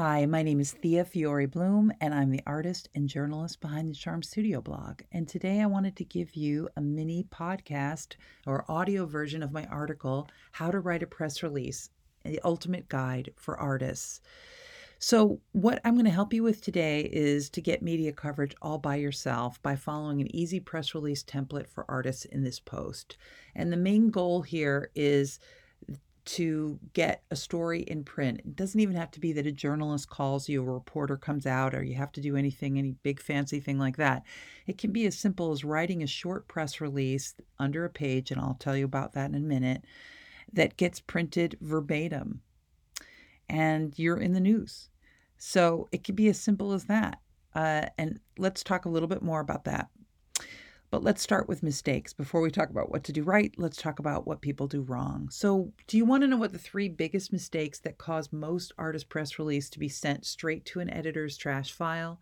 Hi, my name is Thea Fiore Bloom, and I'm the artist and journalist behind the Charmed Studio blog. And today I wanted to give you a mini podcast or audio version of my article, How to Write a Press Release The Ultimate Guide for Artists. So, what I'm going to help you with today is to get media coverage all by yourself by following an easy press release template for artists in this post. And the main goal here is to get a story in print. It doesn't even have to be that a journalist calls you, a reporter comes out, or you have to do anything, any big fancy thing like that. It can be as simple as writing a short press release under a page, and I'll tell you about that in a minute, that gets printed verbatim. And you're in the news. So it could be as simple as that. Uh, and let's talk a little bit more about that. But let's start with mistakes. Before we talk about what to do right, let's talk about what people do wrong. So, do you want to know what the three biggest mistakes that cause most artist press release to be sent straight to an editor's trash file?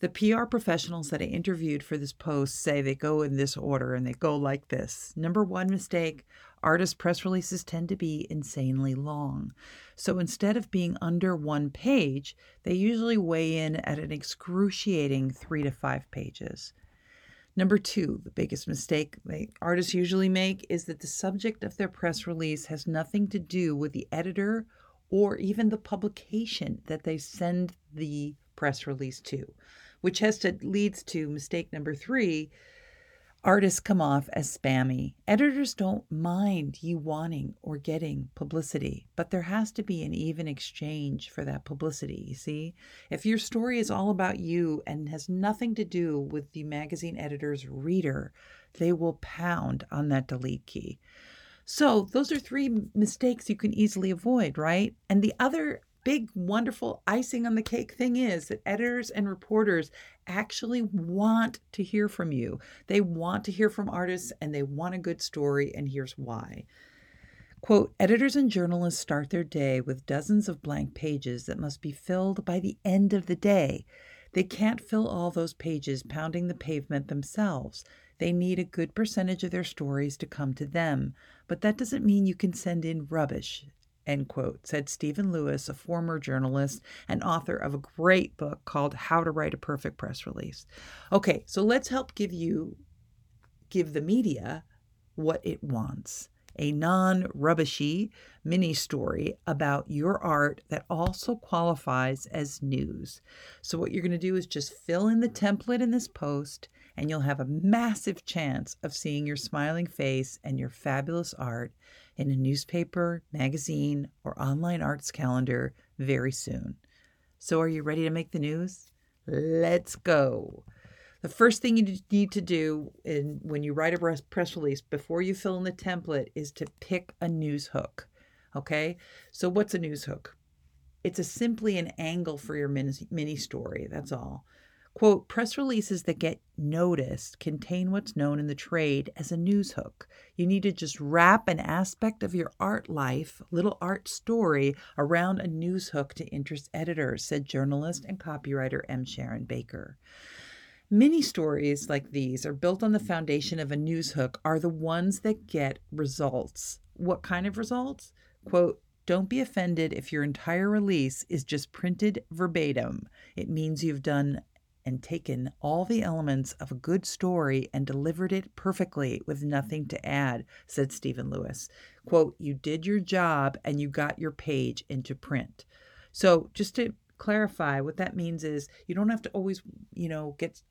The PR professionals that I interviewed for this post say they go in this order and they go like this. Number one mistake artist press releases tend to be insanely long. So instead of being under one page, they usually weigh in at an excruciating three to five pages. Number two, the biggest mistake artists usually make is that the subject of their press release has nothing to do with the editor or even the publication that they send the press release to, which has to leads to mistake number three, Artists come off as spammy. Editors don't mind you wanting or getting publicity, but there has to be an even exchange for that publicity. You see, if your story is all about you and has nothing to do with the magazine editor's reader, they will pound on that delete key. So, those are three mistakes you can easily avoid, right? And the other big, wonderful icing on the cake thing is that editors and reporters actually want to hear from you. They want to hear from artists and they want a good story, and here's why. Quote Editors and journalists start their day with dozens of blank pages that must be filled by the end of the day. They can't fill all those pages pounding the pavement themselves. They need a good percentage of their stories to come to them, but that doesn't mean you can send in rubbish end quote, said Stephen Lewis, a former journalist and author of a great book called How to Write a Perfect Press Release. Okay, so let's help give you, give the media what it wants a non rubbishy mini story about your art that also qualifies as news. So, what you're going to do is just fill in the template in this post, and you'll have a massive chance of seeing your smiling face and your fabulous art in a newspaper, magazine, or online arts calendar very soon. So, are you ready to make the news? Let's go. The first thing you need to do in, when you write a press release before you fill in the template is to pick a news hook. Okay? So, what's a news hook? It's a simply an angle for your mini, mini story. That's all. Quote, press releases that get noticed contain what's known in the trade as a news hook. You need to just wrap an aspect of your art life, little art story, around a news hook to interest editors, said journalist and copywriter M. Sharon Baker. Mini stories like these are built on the foundation of a news hook, are the ones that get results. What kind of results? Quote, don't be offended if your entire release is just printed verbatim. It means you've done and taken all the elements of a good story and delivered it perfectly with nothing to add, said Stephen Lewis. Quote, You did your job and you got your page into print. So, just to clarify, what that means is you don't have to always, you know, get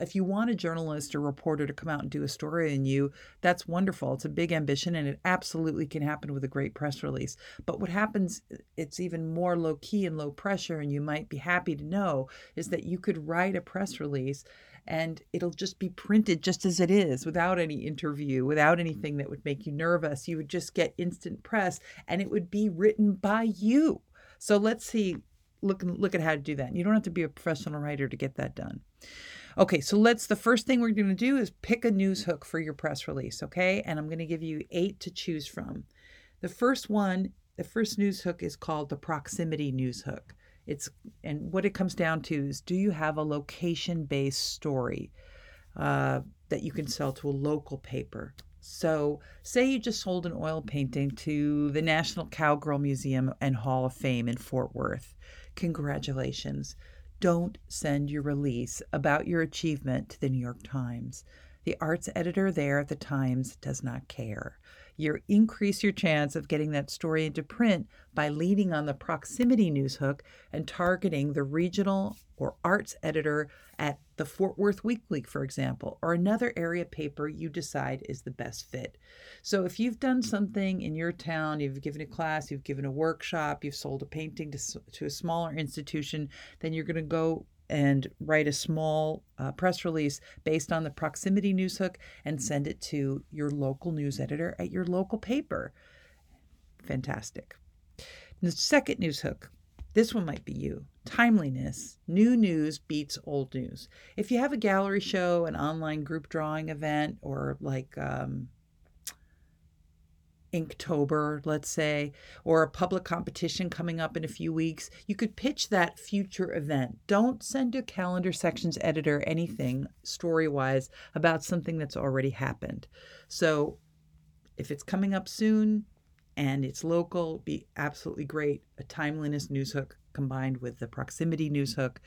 if you want a journalist or reporter to come out and do a story on you, that's wonderful. It's a big ambition and it absolutely can happen with a great press release. But what happens, it's even more low key and low pressure, and you might be happy to know, is that you could write a press release and it'll just be printed just as it is without any interview, without anything that would make you nervous. You would just get instant press and it would be written by you. So let's see look look at how to do that. You don't have to be a professional writer to get that done. Okay, so let's the first thing we're going to do is pick a news hook for your press release, okay? And I'm going to give you 8 to choose from. The first one, the first news hook is called the proximity news hook. It's and what it comes down to is do you have a location-based story uh, that you can sell to a local paper? So, say you just sold an oil painting to the National Cowgirl Museum and Hall of Fame in Fort Worth. Congratulations. Don't send your release about your achievement to the New York Times. The arts editor there at the Times does not care. You increase your chance of getting that story into print by leading on the proximity news hook and targeting the regional or arts editor at the Fort Worth Weekly, for example, or another area paper you decide is the best fit. So if you've done something in your town, you've given a class, you've given a workshop, you've sold a painting to, to a smaller institution, then you're going to go and write a small uh, press release based on the proximity news hook and send it to your local news editor at your local paper. Fantastic. The second news hook this one might be you. Timeliness. New news beats old news. If you have a gallery show, an online group drawing event, or like um, Inktober, let's say, or a public competition coming up in a few weeks, you could pitch that future event. Don't send a calendar sections editor anything story wise about something that's already happened. So if it's coming up soon and it's local, be absolutely great. A timeliness news hook combined with the proximity news hook,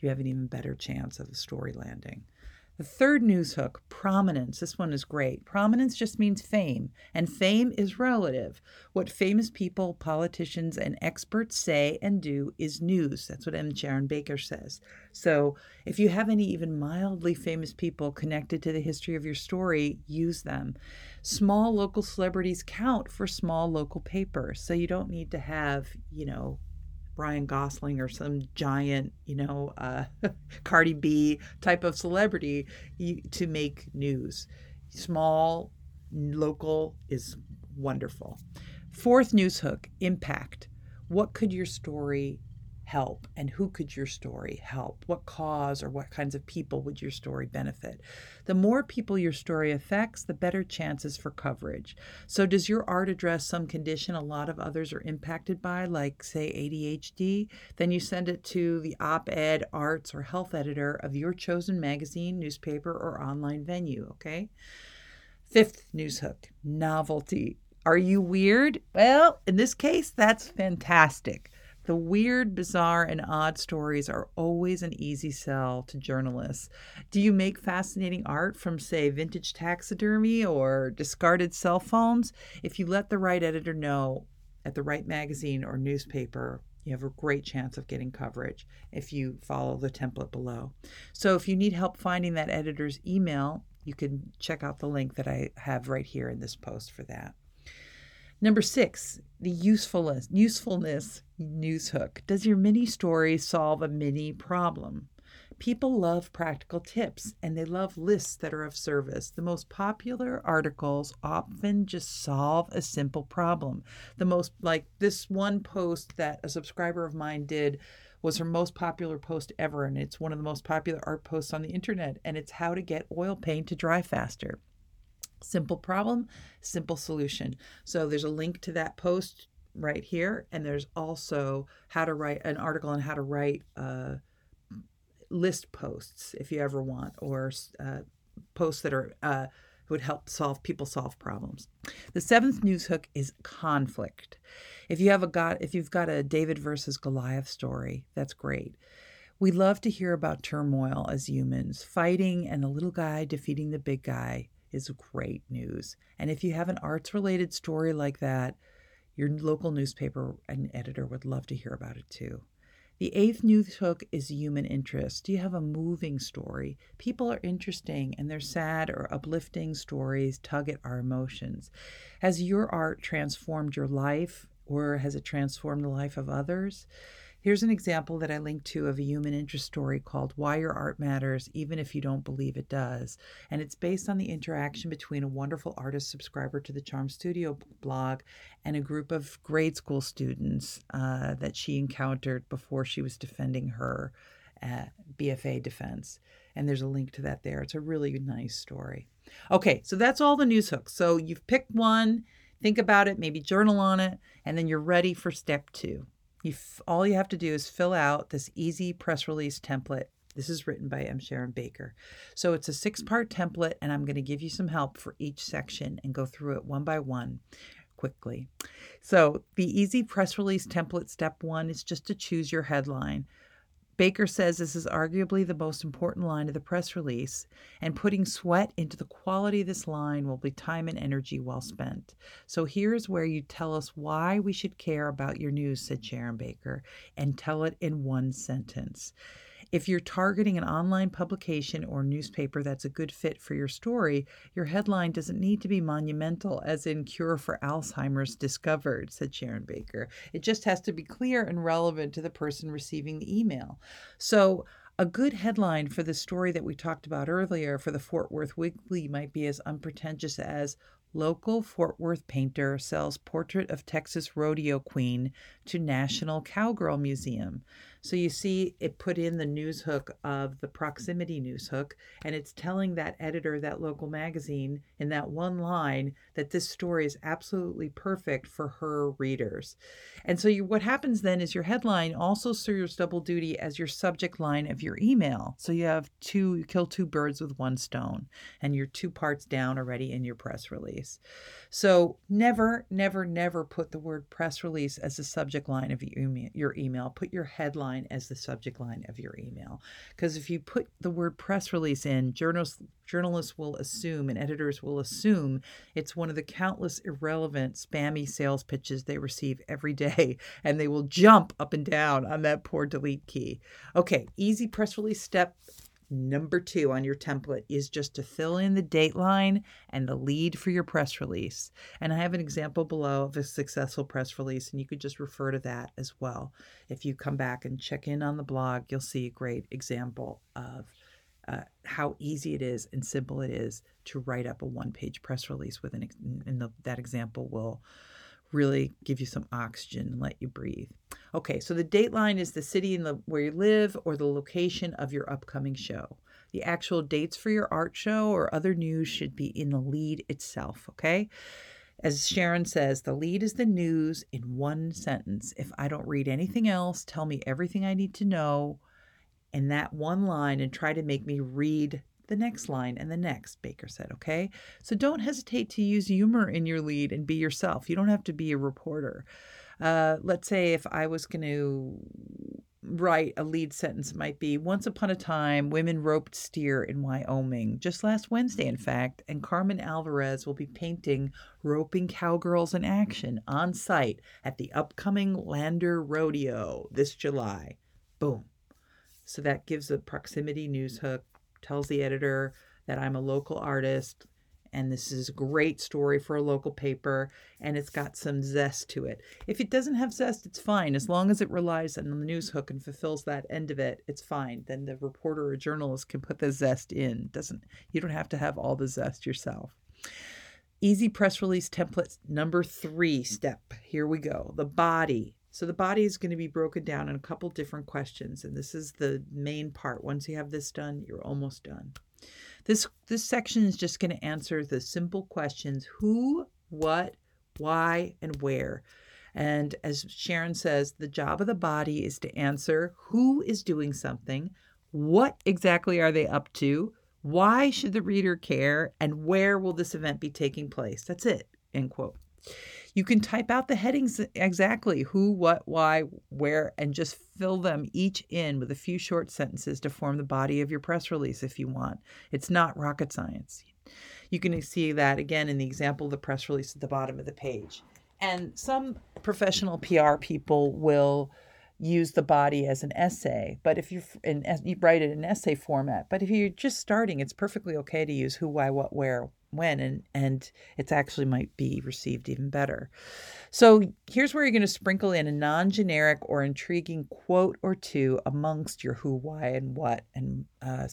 you have an even better chance of a story landing. The third news hook, prominence. This one is great. Prominence just means fame, and fame is relative. What famous people, politicians, and experts say and do is news. That's what M. Sharon Baker says. So if you have any even mildly famous people connected to the history of your story, use them. Small local celebrities count for small local papers. So you don't need to have, you know, Ryan Gosling or some giant, you know, uh, Cardi B type of celebrity to make news. Small, local is wonderful. Fourth news hook impact. What could your story help and who could your story help? What cause or what kinds of people would your story benefit? The more people your story affects, the better chances for coverage. So, does your art address some condition a lot of others are impacted by, like, say, ADHD? Then you send it to the op ed, arts, or health editor of your chosen magazine, newspaper, or online venue, okay? Fifth news hook novelty. Are you weird? Well, in this case, that's fantastic. The weird, bizarre, and odd stories are always an easy sell to journalists. Do you make fascinating art from, say, vintage taxidermy or discarded cell phones? If you let the right editor know at the right magazine or newspaper, you have a great chance of getting coverage if you follow the template below. So, if you need help finding that editor's email, you can check out the link that I have right here in this post for that. Number six, the usefulness usefulness news hook. Does your mini story solve a mini problem? People love practical tips and they love lists that are of service. The most popular articles often just solve a simple problem. The most, like this one post that a subscriber of mine did was her most popular post ever, and it's one of the most popular art posts on the internet, and it's how to get oil paint to dry faster. Simple problem, simple solution. So there's a link to that post right here, and there's also how to write an article on how to write uh, list posts if you ever want, or uh, posts that are uh, would help solve people solve problems. The seventh news hook is conflict. If you have a got if you've got a David versus Goliath story, that's great. We love to hear about turmoil as humans, fighting and the little guy defeating the big guy is great news. And if you have an arts related story like that, your local newspaper and editor would love to hear about it too. The eighth news hook is human interest. Do you have a moving story? People are interesting and their sad or uplifting stories tug at our emotions. Has your art transformed your life or has it transformed the life of others? Here's an example that I linked to of a human interest story called Why Your Art Matters, Even If You Don't Believe It Does. And it's based on the interaction between a wonderful artist subscriber to the Charmed Studio blog and a group of grade school students uh, that she encountered before she was defending her uh, BFA defense. And there's a link to that there. It's a really nice story. Okay, so that's all the news hooks. So you've picked one, think about it, maybe journal on it, and then you're ready for step two. You f- all you have to do is fill out this easy press release template This is written by M. Sharon Baker. So it's a six part template, and I'm going to give you some help for each section and go through it one by one quickly. So, the easy press release template step one is just to choose your headline. Baker says this is arguably the most important line of the press release, and putting sweat into the quality of this line will be time and energy well spent. So here's where you tell us why we should care about your news, said Sharon Baker, and tell it in one sentence. If you're targeting an online publication or newspaper that's a good fit for your story, your headline doesn't need to be monumental, as in Cure for Alzheimer's Discovered, said Sharon Baker. It just has to be clear and relevant to the person receiving the email. So, a good headline for the story that we talked about earlier for the Fort Worth Weekly might be as unpretentious as Local Fort Worth painter sells portrait of Texas rodeo queen to National Cowgirl Museum. So you see it put in the news hook of the proximity news hook, and it's telling that editor, that local magazine, in that one line that this story is absolutely perfect for her readers. And so you, what happens then is your headline also serves double duty as your subject line of your email. So you have two, you kill two birds with one stone, and you're two parts down already in your press release. So never, never, never put the word press release as the subject line of your email. Put your headline line as the subject line of your email. Because if you put the word press release in, journalists, journalists will assume and editors will assume it's one of the countless irrelevant, spammy sales pitches they receive every day, and they will jump up and down on that poor delete key. Okay, easy press release step Number two on your template is just to fill in the date line and the lead for your press release. And I have an example below of a successful press release, and you could just refer to that as well. If you come back and check in on the blog, you'll see a great example of uh, how easy it is and simple it is to write up a one page press release with an, and the, that example will really give you some oxygen and let you breathe. Okay, so the dateline is the city in the where you live or the location of your upcoming show. The actual dates for your art show or other news should be in the lead itself, okay? As Sharon says, the lead is the news in one sentence. If I don't read anything else, tell me everything I need to know in that one line and try to make me read the next line and the next, Baker said, okay? So don't hesitate to use humor in your lead and be yourself. You don't have to be a reporter. Uh, let's say if I was going to write a lead sentence might be once upon a time women roped steer in wyoming just last wednesday in fact and carmen alvarez will be painting roping cowgirls in action on site at the upcoming lander rodeo this july boom so that gives a proximity news hook tells the editor that I'm a local artist and this is a great story for a local paper and it's got some zest to it. If it doesn't have zest, it's fine. As long as it relies on the news hook and fulfills that end of it, it's fine. Then the reporter or journalist can put the zest in. Doesn't you don't have to have all the zest yourself. Easy press release templates number 3 step. Here we go. The body. So the body is going to be broken down in a couple different questions, and this is the main part. Once you have this done, you're almost done. This this section is just going to answer the simple questions: who, what, why, and where. And as Sharon says, the job of the body is to answer who is doing something, what exactly are they up to, why should the reader care, and where will this event be taking place? That's it. End quote. You can type out the headings exactly who, what, why, where, and just fill them each in with a few short sentences to form the body of your press release if you want. It's not rocket science. You can see that again in the example of the press release at the bottom of the page. And some professional PR people will use the body as an essay, but if you you write it in essay format, but if you're just starting, it's perfectly okay to use who, why, what, where, when and and it's actually might be received even better. So here's where you're going to sprinkle in a non-generic or intriguing quote or two amongst your who, why, and what and uh,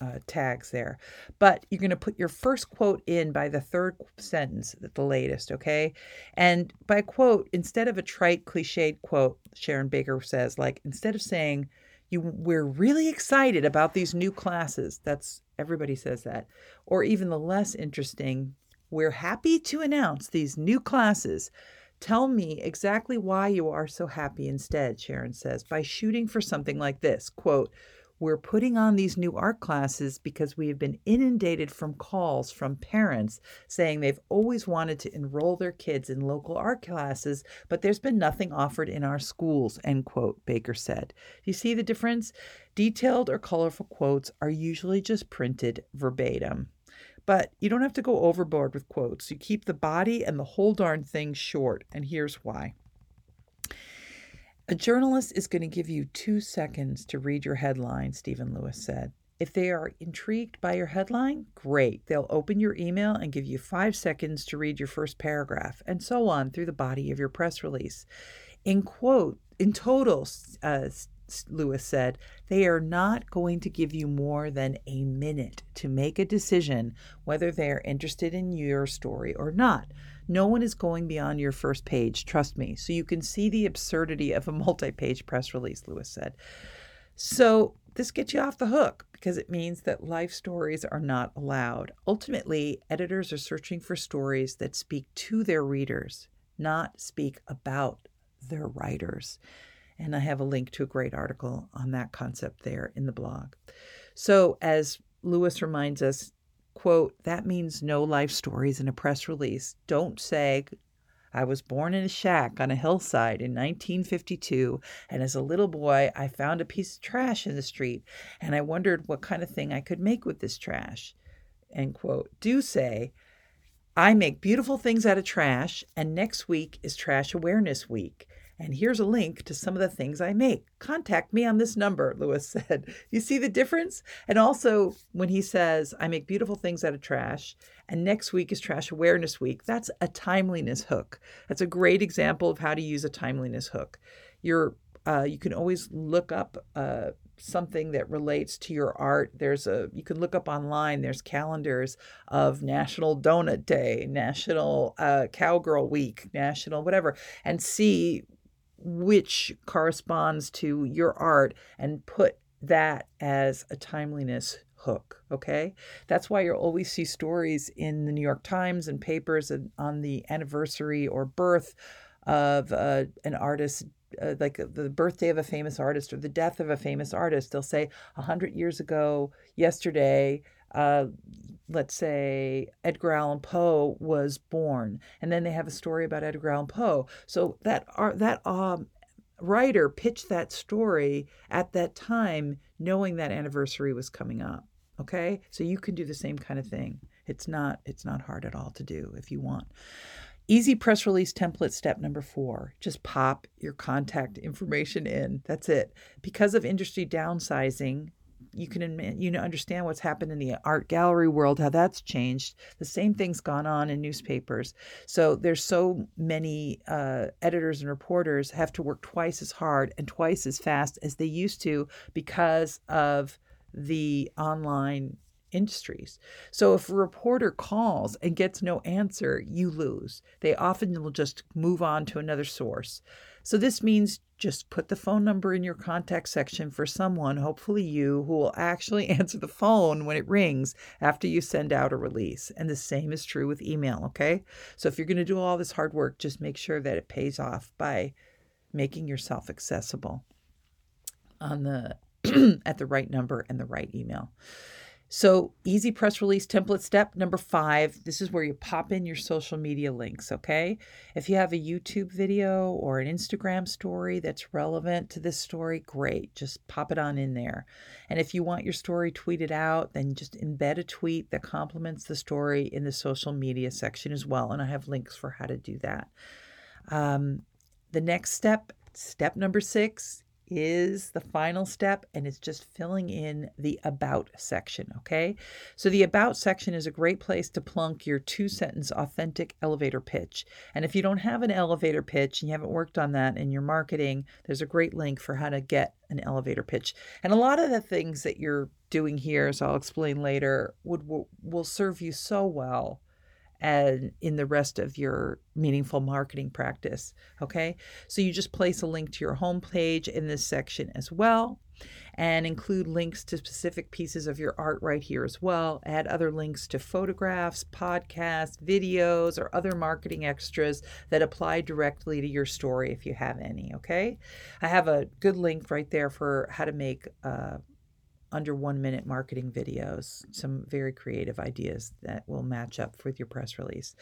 uh, tags there. But you're going to put your first quote in by the third sentence at the latest, okay? And by quote, instead of a trite, cliched quote, Sharon Baker says, like instead of saying you we're really excited about these new classes. That's everybody says that. Or even the less interesting, we're happy to announce these new classes. Tell me exactly why you are so happy instead, Sharon says, by shooting for something like this. Quote, we're putting on these new art classes because we have been inundated from calls from parents saying they've always wanted to enroll their kids in local art classes, but there's been nothing offered in our schools, end quote, Baker said. You see the difference? Detailed or colorful quotes are usually just printed verbatim. But you don't have to go overboard with quotes. You keep the body and the whole darn thing short, and here's why. A journalist is going to give you two seconds to read your headline, Stephen Lewis said. If they are intrigued by your headline, great. They'll open your email and give you five seconds to read your first paragraph, and so on through the body of your press release. In quote, in total, uh, Lewis said, they are not going to give you more than a minute to make a decision whether they are interested in your story or not. No one is going beyond your first page, trust me. So you can see the absurdity of a multi page press release, Lewis said. So this gets you off the hook because it means that life stories are not allowed. Ultimately, editors are searching for stories that speak to their readers, not speak about their writers. And I have a link to a great article on that concept there in the blog. So, as Lewis reminds us, quote, that means no life stories in a press release. Don't say, I was born in a shack on a hillside in 1952, and as a little boy, I found a piece of trash in the street, and I wondered what kind of thing I could make with this trash. End quote. Do say, I make beautiful things out of trash, and next week is Trash Awareness Week. And here's a link to some of the things I make. Contact me on this number, Lewis said. You see the difference? And also, when he says, I make beautiful things out of trash, and next week is Trash Awareness Week, that's a timeliness hook. That's a great example of how to use a timeliness hook. You're, uh, you can always look up uh, something that relates to your art there's a you can look up online there's calendars of national donut day national uh, cowgirl week national whatever and see which corresponds to your art and put that as a timeliness hook. Okay. That's why you'll always see stories in the New York Times and papers on the anniversary or birth of uh, an artist. Uh, like the birthday of a famous artist or the death of a famous artist, they'll say a hundred years ago, yesterday, uh, let's say Edgar Allan Poe was born, and then they have a story about Edgar Allan Poe. So that are that um, writer pitched that story at that time, knowing that anniversary was coming up. Okay, so you can do the same kind of thing. It's not it's not hard at all to do if you want. Easy press release template step number four just pop your contact information in. That's it. Because of industry downsizing, you can you know understand what's happened in the art gallery world how that's changed the same thing's gone on in newspapers so there's so many uh, editors and reporters have to work twice as hard and twice as fast as they used to because of the online industries. So if a reporter calls and gets no answer, you lose. They often will just move on to another source. So this means just put the phone number in your contact section for someone, hopefully you, who will actually answer the phone when it rings after you send out a release. And the same is true with email, okay? So if you're going to do all this hard work, just make sure that it pays off by making yourself accessible on the at the right number and the right email. So, easy press release template step number five this is where you pop in your social media links. Okay. If you have a YouTube video or an Instagram story that's relevant to this story, great. Just pop it on in there. And if you want your story tweeted out, then just embed a tweet that complements the story in the social media section as well. And I have links for how to do that. Um, the next step, step number six, is the final step and it's just filling in the about section, okay? So the about section is a great place to plunk your two sentence authentic elevator pitch. And if you don't have an elevator pitch and you haven't worked on that in your marketing, there's a great link for how to get an elevator pitch. And a lot of the things that you're doing here, as I'll explain later, would will, will serve you so well and in the rest of your meaningful marketing practice. Okay, so you just place a link to your homepage in this section as well. And include links to specific pieces of your art right here as well. Add other links to photographs, podcasts, videos, or other marketing extras that apply directly to your story if you have any. Okay. I have a good link right there for how to make uh, under one minute marketing videos, some very creative ideas that will match up with your press release.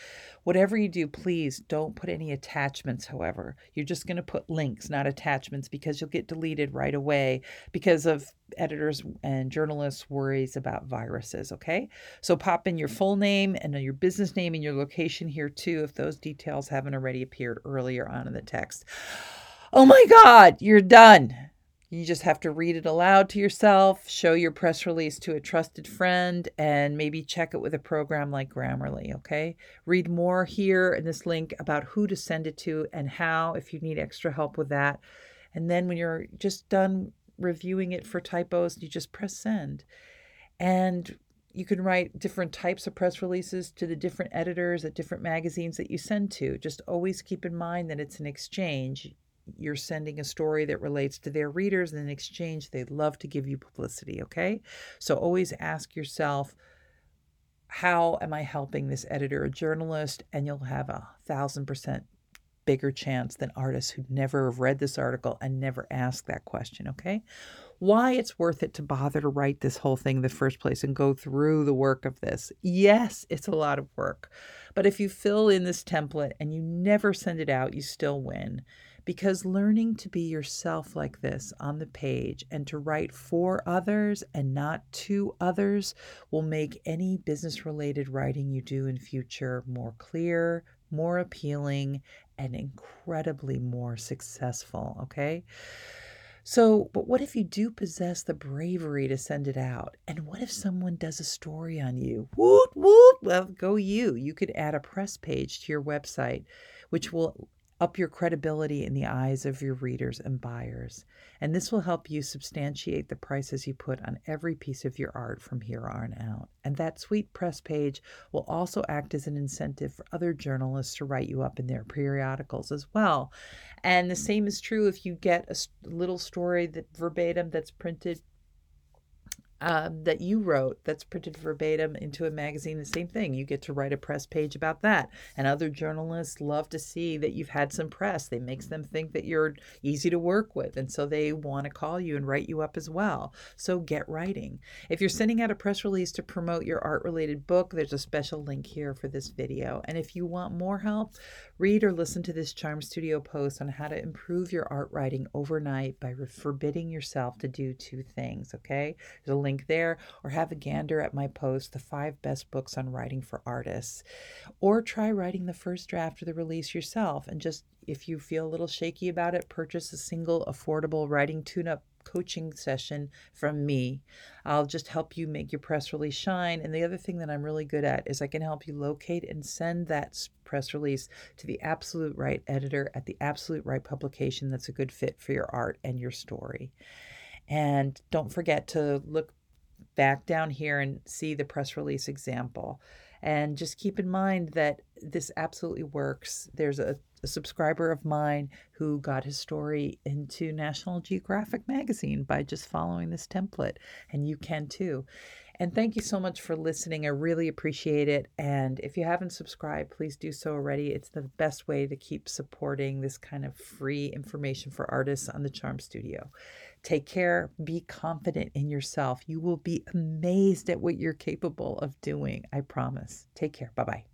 Whatever you do, please don't put any attachments, however. You're just going to put links, not attachments, because you'll get deleted right away because of editors and journalists' worries about viruses. Okay. So pop in your full name and your business name and your location here too, if those details haven't already appeared earlier on in the text. Oh my God, you're done. You just have to read it aloud to yourself, show your press release to a trusted friend, and maybe check it with a program like Grammarly. Okay. Read more here in this link about who to send it to and how if you need extra help with that. And then when you're just done reviewing it for typos, you just press send. And you can write different types of press releases to the different editors at different magazines that you send to. Just always keep in mind that it's an exchange you're sending a story that relates to their readers, and in exchange, they'd love to give you publicity, okay? So always ask yourself, how am I helping this editor or journalist? And you'll have a thousand percent bigger chance than artists who never have read this article and never ask that question, okay? Why it's worth it to bother to write this whole thing in the first place and go through the work of this. Yes, it's a lot of work. But if you fill in this template and you never send it out, you still win because learning to be yourself like this on the page and to write for others and not to others will make any business related writing you do in future more clear, more appealing, and incredibly more successful, okay? So, but what if you do possess the bravery to send it out? And what if someone does a story on you? Whoop, whoop. Well, go you. You could add a press page to your website, which will up your credibility in the eyes of your readers and buyers. And this will help you substantiate the prices you put on every piece of your art from here on out. And that sweet press page will also act as an incentive for other journalists to write you up in their periodicals as well. And the same is true if you get a little story that verbatim that's printed um, that you wrote that's printed verbatim into a magazine, the same thing. You get to write a press page about that. And other journalists love to see that you've had some press. They makes them think that you're easy to work with. And so they want to call you and write you up as well. So get writing. If you're sending out a press release to promote your art related book, there's a special link here for this video. And if you want more help, read or listen to this Charmed Studio post on how to improve your art writing overnight by forbidding yourself to do two things. Okay. There's a link link there, or have a gander at my post, The Five Best Books on Writing for Artists. Or try writing the first draft of the release yourself. And just if you feel a little shaky about it, purchase a single affordable writing tune up coaching session from me. I'll just help you make your press release shine. And the other thing that I'm really good at is I can help you locate and send that press release to the absolute right editor at the absolute right publication that's a good fit for your art and your story. And don't forget to look back down here and see the press release example. And just keep in mind that this absolutely works. There's a, a, subscriber of mine who got his story into National Geographic magazine by just following this template, and you can too. And thank you so much for listening. I really appreciate it. And if you haven't subscribed, please do so already. It's the best way to keep supporting this kind of free information for artists on the Charmed Studio. Take care. Be confident in yourself. You will be amazed at what you're capable of doing. I promise. Take care. Bye bye.